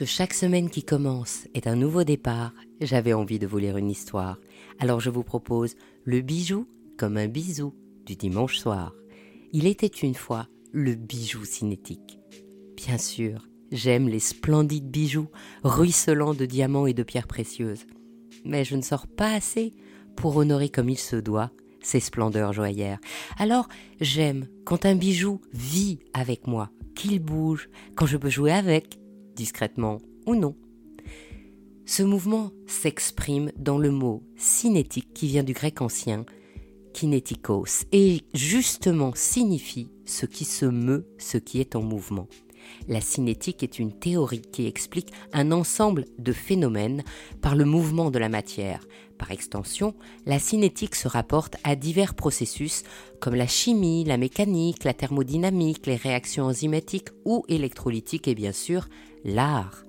que chaque semaine qui commence est un nouveau départ, j'avais envie de vous lire une histoire. Alors je vous propose Le bijou comme un bisou du dimanche soir. Il était une fois le bijou cinétique. Bien sûr, j'aime les splendides bijoux ruisselants de diamants et de pierres précieuses. Mais je ne sors pas assez pour honorer comme il se doit ces splendeurs joaillères. Alors j'aime quand un bijou vit avec moi, qu'il bouge, quand je peux jouer avec, discrètement ou non. Ce mouvement s'exprime dans le mot cinétique qui vient du grec ancien kinétikos et justement signifie ce qui se meut, ce qui est en mouvement. La cinétique est une théorie qui explique un ensemble de phénomènes par le mouvement de la matière. Par extension, la cinétique se rapporte à divers processus comme la chimie, la mécanique, la thermodynamique, les réactions enzymatiques ou électrolytiques et bien sûr l'art.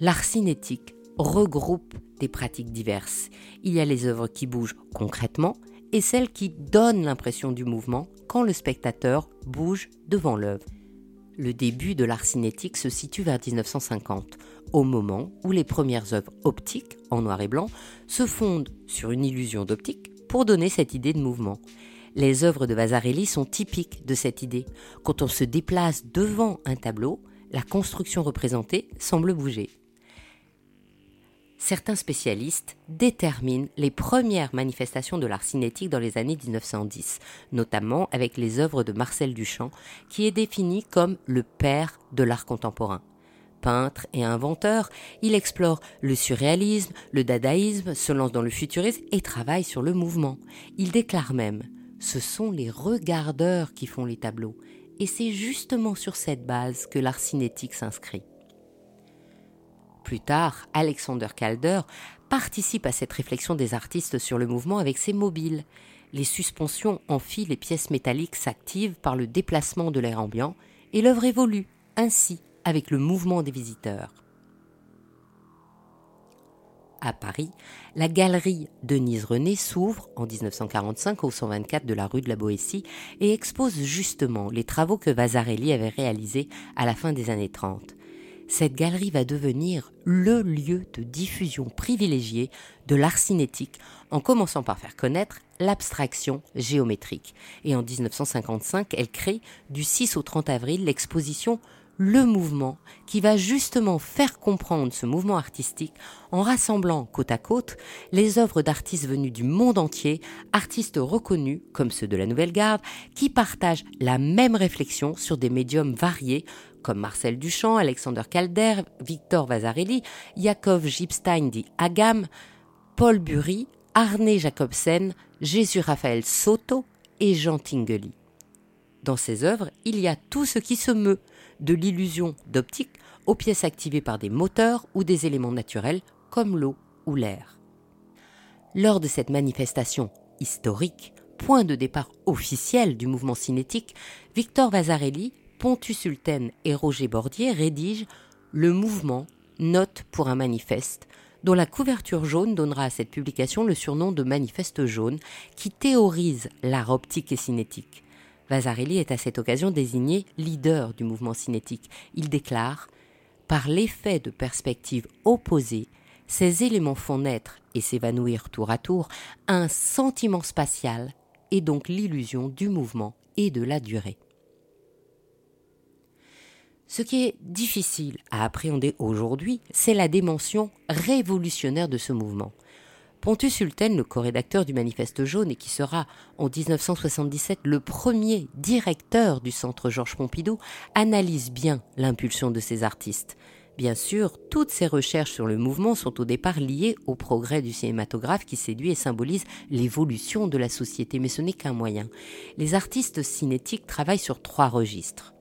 L'art cinétique regroupe des pratiques diverses. Il y a les œuvres qui bougent concrètement et celles qui donnent l'impression du mouvement quand le spectateur bouge devant l'œuvre. Le début de l'art cinétique se situe vers 1950, au moment où les premières œuvres optiques, en noir et blanc, se fondent sur une illusion d'optique pour donner cette idée de mouvement. Les œuvres de Vasarely sont typiques de cette idée. Quand on se déplace devant un tableau, la construction représentée semble bouger. Certains spécialistes déterminent les premières manifestations de l'art cinétique dans les années 1910, notamment avec les œuvres de Marcel Duchamp, qui est défini comme le père de l'art contemporain. Peintre et inventeur, il explore le surréalisme, le dadaïsme, se lance dans le futurisme et travaille sur le mouvement. Il déclare même Ce sont les regardeurs qui font les tableaux, et c'est justement sur cette base que l'art cinétique s'inscrit. Plus tard, Alexander Calder participe à cette réflexion des artistes sur le mouvement avec ses mobiles. Les suspensions en fil et pièces métalliques s'activent par le déplacement de l'air ambiant et l'œuvre évolue ainsi avec le mouvement des visiteurs. À Paris, la galerie Denise René s'ouvre en 1945 au 124 de la rue de la Boétie et expose justement les travaux que Vasarely avait réalisés à la fin des années 30. Cette galerie va devenir le lieu de diffusion privilégié de l'art cinétique en commençant par faire connaître l'abstraction géométrique. Et en 1955, elle crée du 6 au 30 avril l'exposition le mouvement qui va justement faire comprendre ce mouvement artistique en rassemblant côte à côte les œuvres d'artistes venus du monde entier, artistes reconnus comme ceux de la Nouvelle Garde, qui partagent la même réflexion sur des médiums variés comme Marcel Duchamp, Alexander Calder, Victor Vasarely, Yakov Gipstein dit Agam, Paul Bury, Arne Jacobsen, Jésus Raphaël Soto et Jean Tinguely. Dans ces œuvres, il y a tout ce qui se meut, de l'illusion d'optique aux pièces activées par des moteurs ou des éléments naturels comme l'eau ou l'air. Lors de cette manifestation historique, point de départ officiel du mouvement cinétique, Victor Vasarely, Pontus Sulten et Roger Bordier rédigent Le mouvement, note pour un manifeste, dont la couverture jaune donnera à cette publication le surnom de Manifeste jaune, qui théorise l'art optique et cinétique. Vasarely est à cette occasion désigné leader du mouvement cinétique. Il déclare Par l'effet de perspectives opposées, ces éléments font naître et s'évanouir tour à tour un sentiment spatial et donc l'illusion du mouvement et de la durée. Ce qui est difficile à appréhender aujourd'hui, c'est la dimension révolutionnaire de ce mouvement. Pontus Sulten, le co-rédacteur du Manifeste jaune et qui sera en 1977 le premier directeur du Centre Georges Pompidou, analyse bien l'impulsion de ces artistes. Bien sûr, toutes ces recherches sur le mouvement sont au départ liées au progrès du cinématographe qui séduit et symbolise l'évolution de la société, mais ce n'est qu'un moyen. Les artistes cinétiques travaillent sur trois registres.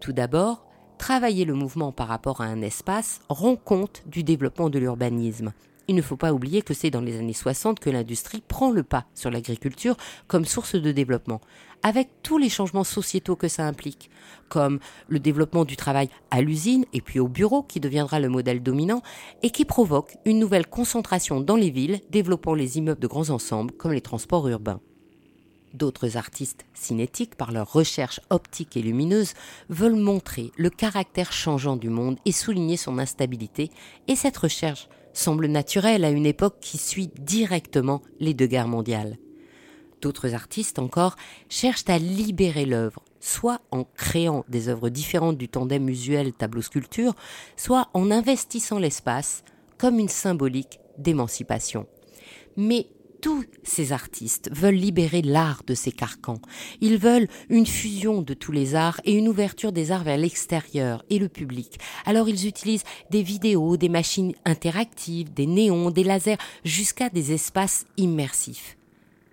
Tout d'abord, travailler le mouvement par rapport à un espace rend compte du développement de l'urbanisme. Il ne faut pas oublier que c'est dans les années 60 que l'industrie prend le pas sur l'agriculture comme source de développement, avec tous les changements sociétaux que ça implique, comme le développement du travail à l'usine et puis au bureau qui deviendra le modèle dominant et qui provoque une nouvelle concentration dans les villes, développant les immeubles de grands ensembles comme les transports urbains. D'autres artistes cinétiques, par leur recherche optique et lumineuse, veulent montrer le caractère changeant du monde et souligner son instabilité, et cette recherche semble naturelle à une époque qui suit directement les deux guerres mondiales. D'autres artistes encore cherchent à libérer l'œuvre, soit en créant des œuvres différentes du tandem usuel tableau-sculpture, soit en investissant l'espace comme une symbolique d'émancipation. Mais tous ces artistes veulent libérer l'art de ses carcans. Ils veulent une fusion de tous les arts et une ouverture des arts vers l'extérieur et le public. Alors ils utilisent des vidéos, des machines interactives, des néons, des lasers, jusqu'à des espaces immersifs.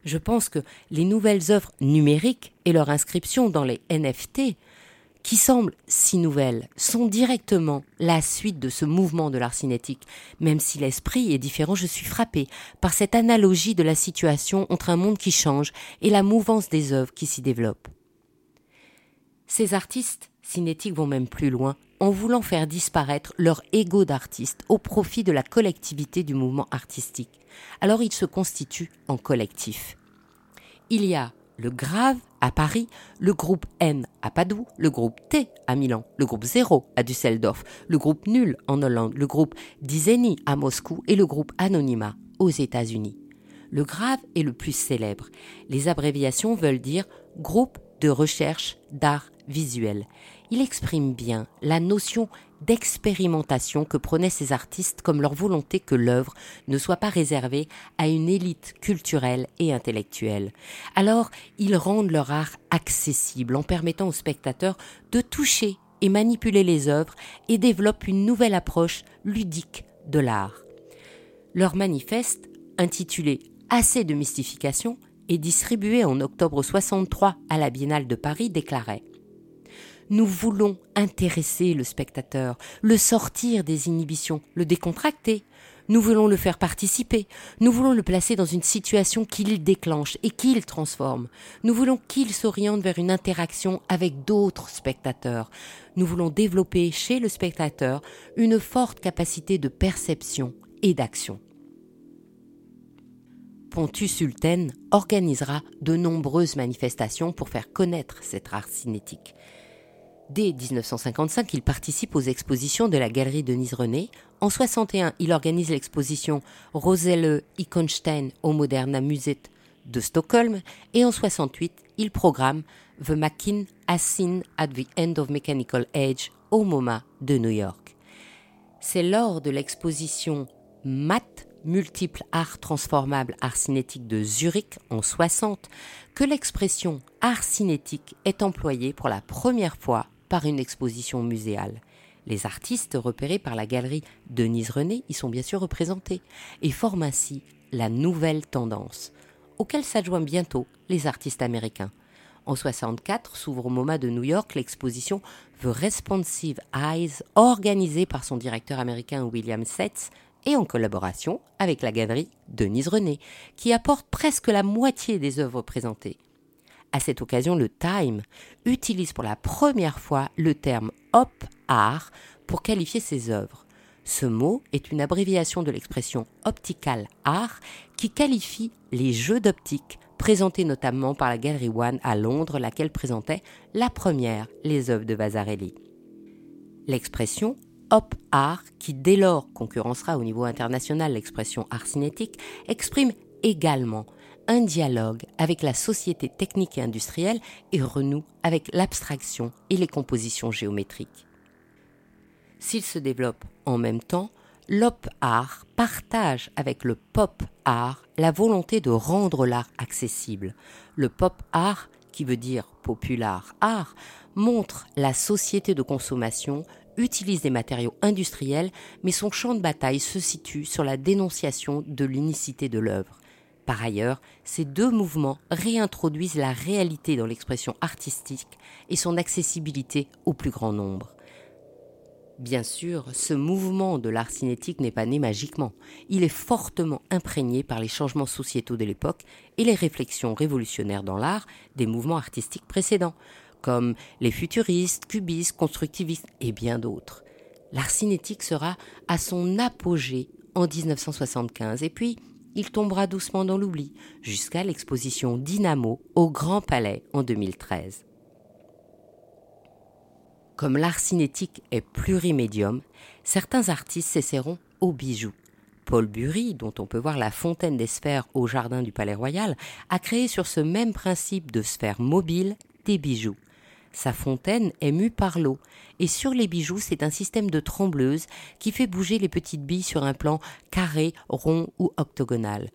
Je pense que les nouvelles œuvres numériques et leur inscription dans les NFT qui semblent si nouvelles, sont directement la suite de ce mouvement de l'art cinétique. Même si l'esprit est différent, je suis frappé par cette analogie de la situation entre un monde qui change et la mouvance des œuvres qui s'y développent. Ces artistes cinétiques vont même plus loin en voulant faire disparaître leur ego d'artiste au profit de la collectivité du mouvement artistique. Alors ils se constituent en collectif. Il y a le Grave à Paris, le groupe N à Padoue, le groupe T à Milan, le groupe Zéro à Düsseldorf, le groupe Nul en Hollande, le groupe Dizeni à Moscou et le groupe Anonyma aux États-Unis. Le Grave est le plus célèbre. Les abréviations veulent dire groupe de recherche d'art visuel. Il exprime bien la notion d'expérimentation que prenaient ces artistes comme leur volonté que l'œuvre ne soit pas réservée à une élite culturelle et intellectuelle. Alors, ils rendent leur art accessible en permettant aux spectateurs de toucher et manipuler les œuvres et développent une nouvelle approche ludique de l'art. Leur manifeste, intitulé Assez de mystification, et distribué en octobre 63 à la Biennale de Paris, déclarait nous voulons intéresser le spectateur, le sortir des inhibitions, le décontracter. Nous voulons le faire participer. Nous voulons le placer dans une situation qu'il déclenche et qu'il transforme. Nous voulons qu'il s'oriente vers une interaction avec d'autres spectateurs. Nous voulons développer chez le spectateur une forte capacité de perception et d'action. Pontus Sulten organisera de nombreuses manifestations pour faire connaître cet art cinétique. Dès 1955, il participe aux expositions de la galerie Denise René. En 61, il organise l'exposition Roselle Iconstein au Moderna Museet de Stockholm. Et en 68, il programme The Mackin as Seen at the End of Mechanical Age au MoMA de New York. C'est lors de l'exposition MAT, multiple art transformable art cinétique de Zurich en 60 que l'expression art cinétique est employée pour la première fois par une exposition muséale. Les artistes repérés par la galerie Denise René y sont bien sûr représentés et forment ainsi la nouvelle tendance, auquel s'adjoignent bientôt les artistes américains. En 64 s'ouvre au MoMA de New York l'exposition The Responsive Eyes, organisée par son directeur américain William Setz et en collaboration avec la galerie Denise René, qui apporte presque la moitié des œuvres présentées. À cette occasion, le Time utilise pour la première fois le terme op art pour qualifier ses œuvres. Ce mot est une abréviation de l'expression optical art qui qualifie les jeux d'optique présentés notamment par la Galerie One à Londres, laquelle présentait la première les œuvres de Vasarely. L'expression op art, qui dès lors concurrencera au niveau international l'expression art cinétique, exprime également un dialogue avec la société technique et industrielle et renoue avec l'abstraction et les compositions géométriques. S'ils se développent en même temps, l'op art partage avec le pop art la volonté de rendre l'art accessible. Le pop art, qui veut dire popular art, montre la société de consommation, utilise des matériaux industriels, mais son champ de bataille se situe sur la dénonciation de l'unicité de l'œuvre. Par ailleurs, ces deux mouvements réintroduisent la réalité dans l'expression artistique et son accessibilité au plus grand nombre. Bien sûr, ce mouvement de l'art cinétique n'est pas né magiquement. Il est fortement imprégné par les changements sociétaux de l'époque et les réflexions révolutionnaires dans l'art des mouvements artistiques précédents, comme les futuristes, cubistes, constructivistes et bien d'autres. L'art cinétique sera à son apogée en 1975 et puis il tombera doucement dans l'oubli, jusqu'à l'exposition Dynamo au Grand Palais en 2013. Comme l'art cinétique est plurimédium, certains artistes s'essaieront aux bijoux. Paul Bury, dont on peut voir la fontaine des sphères au jardin du Palais Royal, a créé sur ce même principe de sphère mobile des bijoux. Sa fontaine est mue par l'eau, et sur les bijoux, c'est un système de trembleuse qui fait bouger les petites billes sur un plan carré, rond ou octogonal.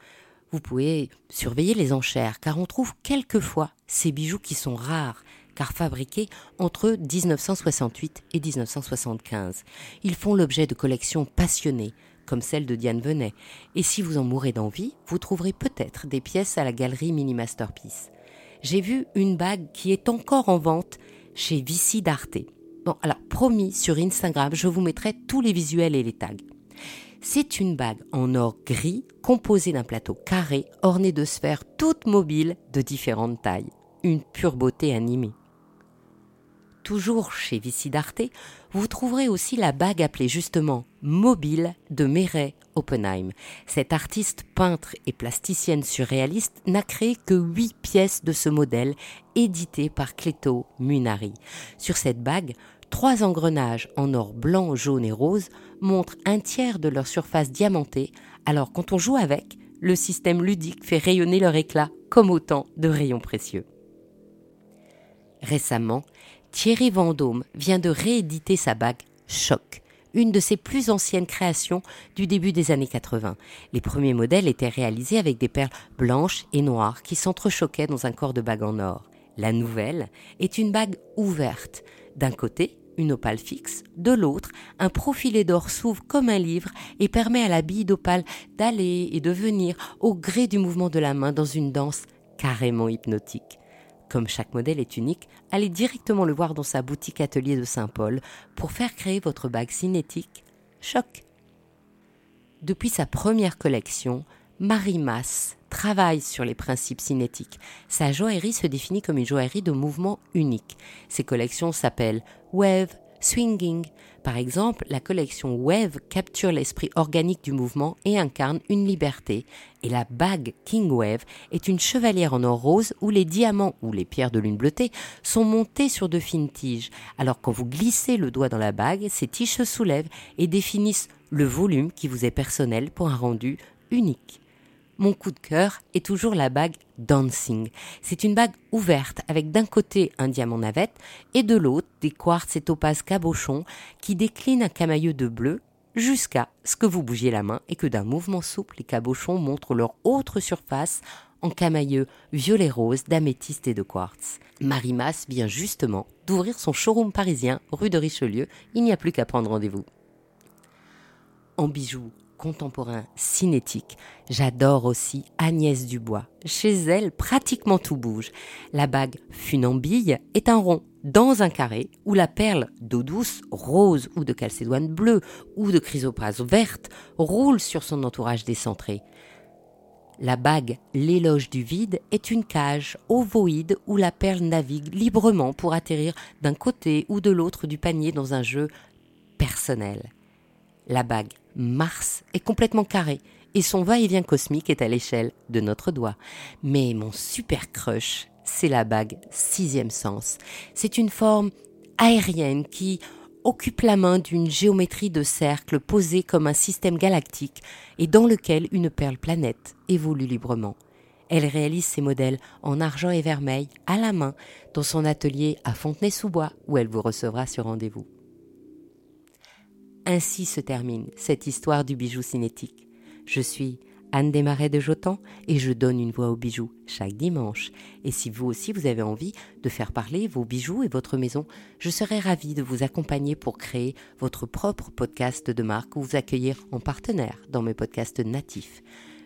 Vous pouvez surveiller les enchères, car on trouve quelquefois ces bijoux qui sont rares, car fabriqués entre 1968 et 1975. Ils font l'objet de collections passionnées, comme celle de Diane Venet. Et si vous en mourrez d'envie, vous trouverez peut-être des pièces à la galerie Mini Masterpiece. J'ai vu une bague qui est encore en vente chez Vici d'Arte. Bon, alors promis, sur Instagram, je vous mettrai tous les visuels et les tags. C'est une bague en or gris composée d'un plateau carré orné de sphères toutes mobiles de différentes tailles. Une pure beauté animée. Toujours chez Vici d'Arte, vous trouverez aussi la bague appelée justement Mobile de Mireille Oppenheim. Cette artiste peintre et plasticienne surréaliste n'a créé que huit pièces de ce modèle, édité par Cléto Munari. Sur cette bague, trois engrenages en or blanc, jaune et rose montrent un tiers de leur surface diamantée, alors quand on joue avec, le système ludique fait rayonner leur éclat comme autant de rayons précieux. Récemment, Thierry Vendôme vient de rééditer sa bague Choc, une de ses plus anciennes créations du début des années 80. Les premiers modèles étaient réalisés avec des perles blanches et noires qui s'entrechoquaient dans un corps de bague en or. La nouvelle est une bague ouverte. D'un côté, une opale fixe, de l'autre, un profilé d'or s'ouvre comme un livre et permet à la bille d'opale d'aller et de venir au gré du mouvement de la main dans une danse carrément hypnotique. Comme chaque modèle est unique, allez directement le voir dans sa boutique atelier de Saint-Paul pour faire créer votre bague cinétique Choc. Depuis sa première collection, Marie Masse travaille sur les principes cinétiques. Sa joaillerie se définit comme une joaillerie de mouvement unique. Ses collections s'appellent Wave, Swinging. Par exemple, la collection Wave capture l'esprit organique du mouvement et incarne une liberté. Et la bague King Wave est une chevalière en or rose où les diamants ou les pierres de lune bleutée sont montés sur de fines tiges. Alors quand vous glissez le doigt dans la bague, ces tiges se soulèvent et définissent le volume qui vous est personnel pour un rendu unique mon coup de cœur est toujours la bague Dancing. C'est une bague ouverte avec d'un côté un diamant navette et de l'autre des quartz et topazes cabochons qui déclinent un camailleux de bleu jusqu'à ce que vous bougiez la main et que d'un mouvement souple les cabochons montrent leur autre surface en camailleux violet rose d'améthyste et de quartz. Marie Masse vient justement d'ouvrir son showroom parisien rue de Richelieu. Il n'y a plus qu'à prendre rendez-vous. En bijoux, contemporain cinétique. J'adore aussi Agnès Dubois. Chez elle, pratiquement tout bouge. La bague funambille est un rond dans un carré où la perle d'eau douce, rose ou de calcédoine bleue ou de chrysoprase verte roule sur son entourage décentré. La bague L'éloge du vide est une cage ovoïde où la perle navigue librement pour atterrir d'un côté ou de l'autre du panier dans un jeu personnel. La bague Mars est complètement carré et son va-et-vient cosmique est à l'échelle de notre doigt. Mais mon super crush, c'est la bague sixième sens. C'est une forme aérienne qui occupe la main d'une géométrie de cercle posée comme un système galactique et dans lequel une perle planète évolue librement. Elle réalise ses modèles en argent et vermeil à la main dans son atelier à Fontenay-sous-Bois où elle vous recevra sur rendez-vous. Ainsi se termine cette histoire du bijou cinétique. Je suis Anne Desmarais de Jotan et je donne une voix aux bijoux chaque dimanche. Et si vous aussi vous avez envie de faire parler vos bijoux et votre maison, je serai ravie de vous accompagner pour créer votre propre podcast de marque ou vous accueillir en partenaire dans mes podcasts natifs.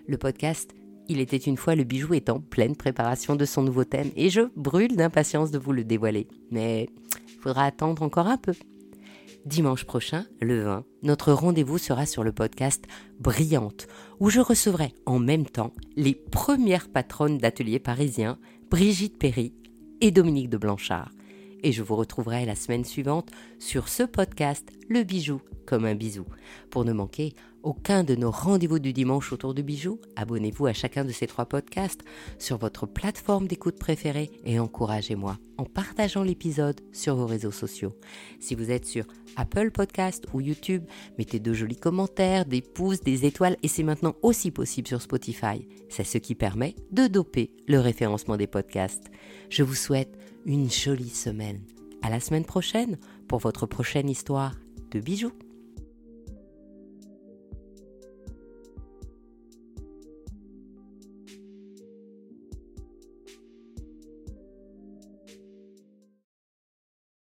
Le podcast Il était une fois le bijou est en pleine préparation de son nouveau thème et je brûle d'impatience de vous le dévoiler. Mais il faudra attendre encore un peu. Dimanche prochain, le 20, notre rendez-vous sera sur le podcast Brillante, où je recevrai en même temps les premières patronnes d'ateliers parisiens, Brigitte Perry et Dominique de Blanchard. Et je vous retrouverai la semaine suivante sur ce podcast Le bijou comme un bisou. Pour ne manquer aucun de nos rendez-vous du dimanche autour du bijou, abonnez-vous à chacun de ces trois podcasts sur votre plateforme d'écoute préférée et encouragez-moi en partageant l'épisode sur vos réseaux sociaux. Si vous êtes sur Apple Podcast ou YouTube, mettez de jolis commentaires, des pouces, des étoiles et c'est maintenant aussi possible sur Spotify. C'est ce qui permet de doper le référencement des podcasts. Je vous souhaite une jolie semaine. À la semaine prochaine pour votre prochaine histoire de bijoux.